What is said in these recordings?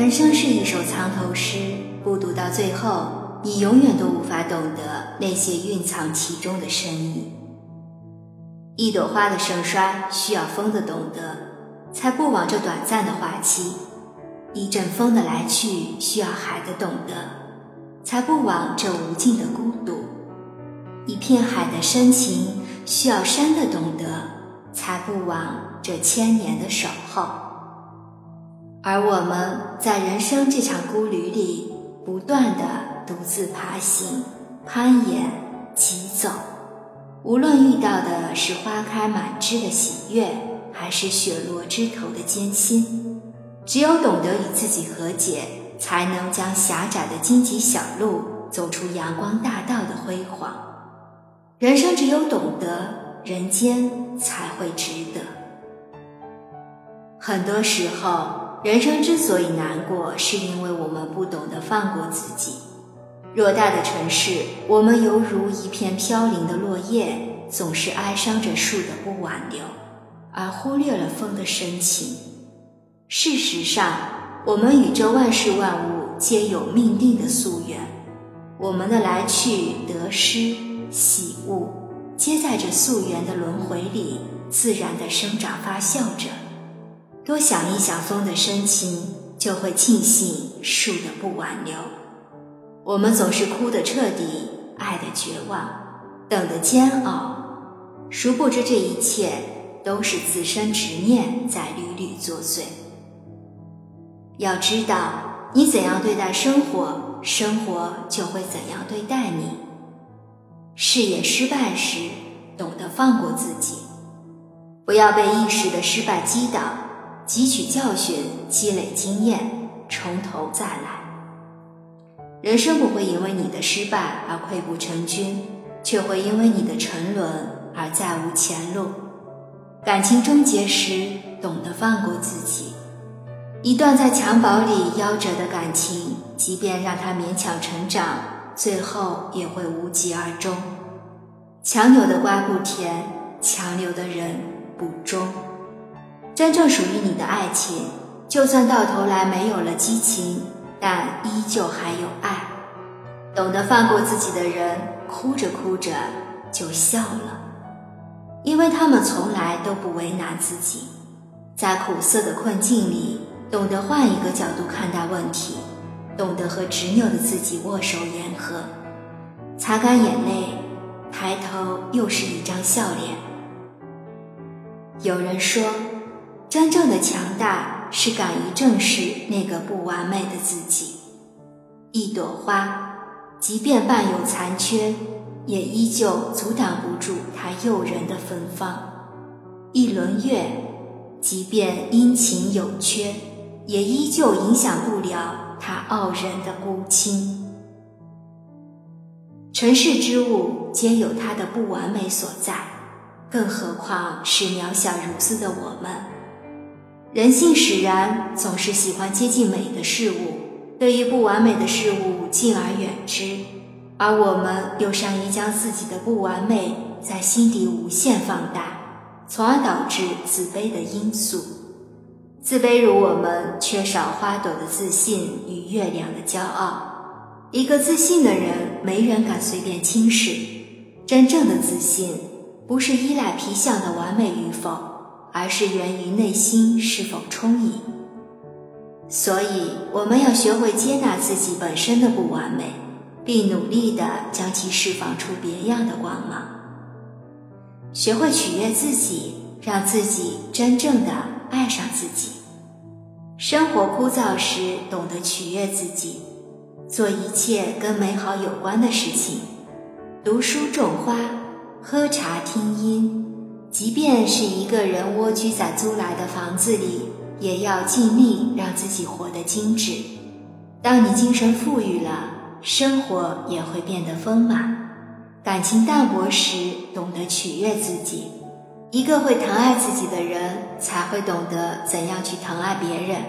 人生是一首藏头诗，不读到最后，你永远都无法懂得那些蕴藏其中的深意。一朵花的盛衰需要风的懂得，才不枉这短暂的花期；一阵风的来去需要海的懂得，才不枉这无尽的孤独；一片海的深情需要山的懂得，才不枉这千年的守候。而我们在人生这场孤旅里，不断的独自爬行、攀岩、疾走。无论遇到的是花开满枝的喜悦，还是雪落枝头的艰辛，只有懂得与自己和解，才能将狭窄的荆棘小路走出阳光大道的辉煌。人生只有懂得，人间才会值得。很多时候，人生之所以难过，是因为我们不懂得放过自己。偌大的城市，我们犹如一片飘零的落叶，总是哀伤着树的不挽留，而忽略了风的深情。事实上，我们与这万事万物皆有命定的夙缘，我们的来去、得失、喜恶，皆在这夙缘的轮回里自然的生长发酵着。多想一想风的深情，就会庆幸树的不挽留。我们总是哭得彻底，爱的绝望，等的煎熬，殊不知这一切都是自身执念在屡屡作祟。要知道，你怎样对待生活，生活就会怎样对待你。事业失败时，懂得放过自己，不要被一时的失败击倒，汲取教训，积累经验，从头再来。人生不会因为你的失败而溃不成军，却会因为你的沉沦而再无前路。感情终结时，懂得放过自己。一段在襁褓里夭折的感情，即便让它勉强成长，最后也会无疾而终。强扭的瓜不甜，强留的人不忠。真正属于你的爱情，就算到头来没有了激情。但依旧还有爱，懂得放过自己的人，哭着哭着就笑了，因为他们从来都不为难自己，在苦涩的困境里，懂得换一个角度看待问题，懂得和执拗的自己握手言和，擦干眼泪，抬头又是一张笑脸。有人说，真正的强大。是敢于正视那个不完美的自己。一朵花，即便伴有残缺，也依旧阻挡不住它诱人的芬芳；一轮月，即便阴晴有缺，也依旧影响不了它傲人的孤清。尘世之物皆有它的不完美所在，更何况是渺小如斯的我们。人性使然，总是喜欢接近美的事物，对于不完美的事物敬而远之，而我们又善于将自己的不完美在心底无限放大，从而导致自卑的因素。自卑如我们缺少花朵的自信与月亮的骄傲。一个自信的人，没人敢随便轻视。真正的自信，不是依赖皮相的完美与否。而是源于内心是否充盈，所以我们要学会接纳自己本身的不完美，并努力地将其释放出别样的光芒。学会取悦自己，让自己真正的爱上自己。生活枯燥时，懂得取悦自己，做一切跟美好有关的事情，读书种花，喝茶听音。即便是一个人蜗居在租来的房子里，也要尽力让自己活得精致。当你精神富裕了，生活也会变得丰满。感情淡薄时，懂得取悦自己。一个会疼爱自己的人，才会懂得怎样去疼爱别人。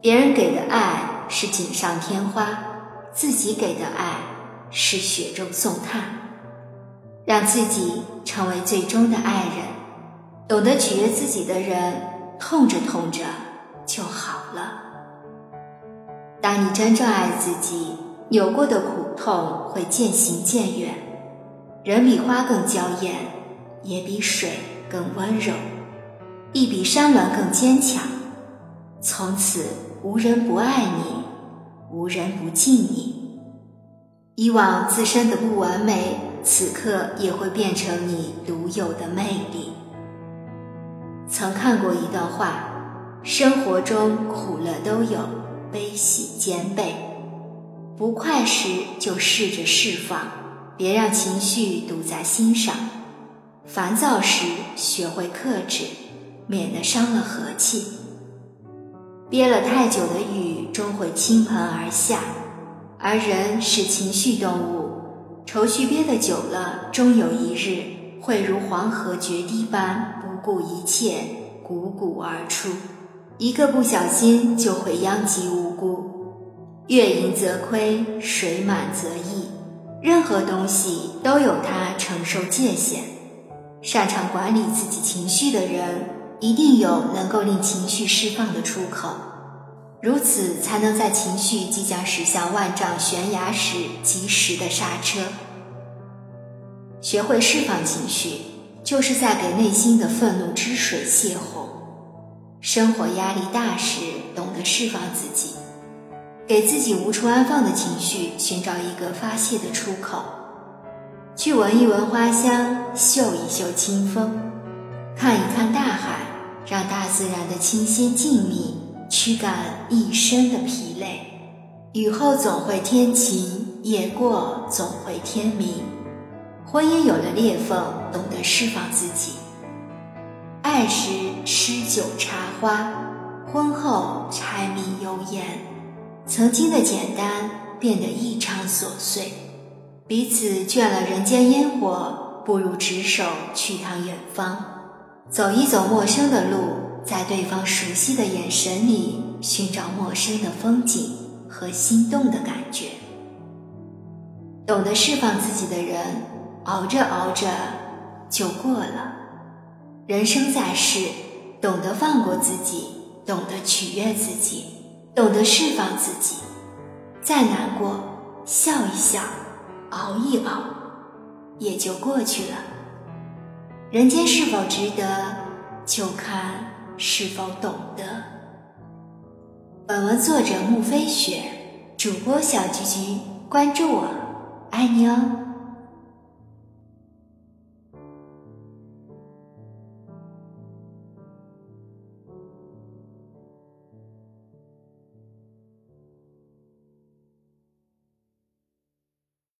别人给的爱是锦上添花，自己给的爱是雪中送炭。让自己成为最终的爱人，懂得取悦自己的人，痛着痛着就好了。当你真正爱自己，有过的苦痛会渐行渐远。人比花更娇艳，也比水更温柔，亦比山峦更坚强。从此，无人不爱你，无人不敬你。以往自身的不完美，此刻也会变成你独有的魅力。曾看过一段话：生活中苦乐都有，悲喜兼备。不快时就试着释放，别让情绪堵在心上；烦躁时学会克制，免得伤了和气。憋了太久的雨终会倾盆而下，而人是情绪动物，愁绪憋得久了，终有一日会如黄河决堤般。不顾一切，汩汩而出，一个不小心就会殃及无辜。月盈则亏，水满则溢。任何东西都有它承受界限。擅长管理自己情绪的人，一定有能够令情绪释放的出口，如此才能在情绪即将驶向万丈悬崖时及时的刹车。学会释放情绪。就是在给内心的愤怒之水泄洪。生活压力大时，懂得释放自己，给自己无处安放的情绪寻找一个发泄的出口。去闻一闻花香，嗅一嗅清风，看一看大海，让大自然的清新静谧驱赶一身的疲累。雨后总会天晴，夜过总会天明。婚姻有了裂缝，懂得释放自己；爱时诗酒茶花，婚后柴米油盐。曾经的简单变得异常琐碎，彼此倦了人间烟火，不如执手去趟远方，走一走陌生的路，在对方熟悉的眼神里寻找陌生的风景和心动的感觉。懂得释放自己的人。熬着熬着就过了。人生在世，懂得放过自己，懂得取悦自己，懂得释放自己。再难过，笑一笑，熬一熬，也就过去了。人间是否值得，就看是否懂得。本文作者木飞雪，主播小菊菊，关注我，爱你哦。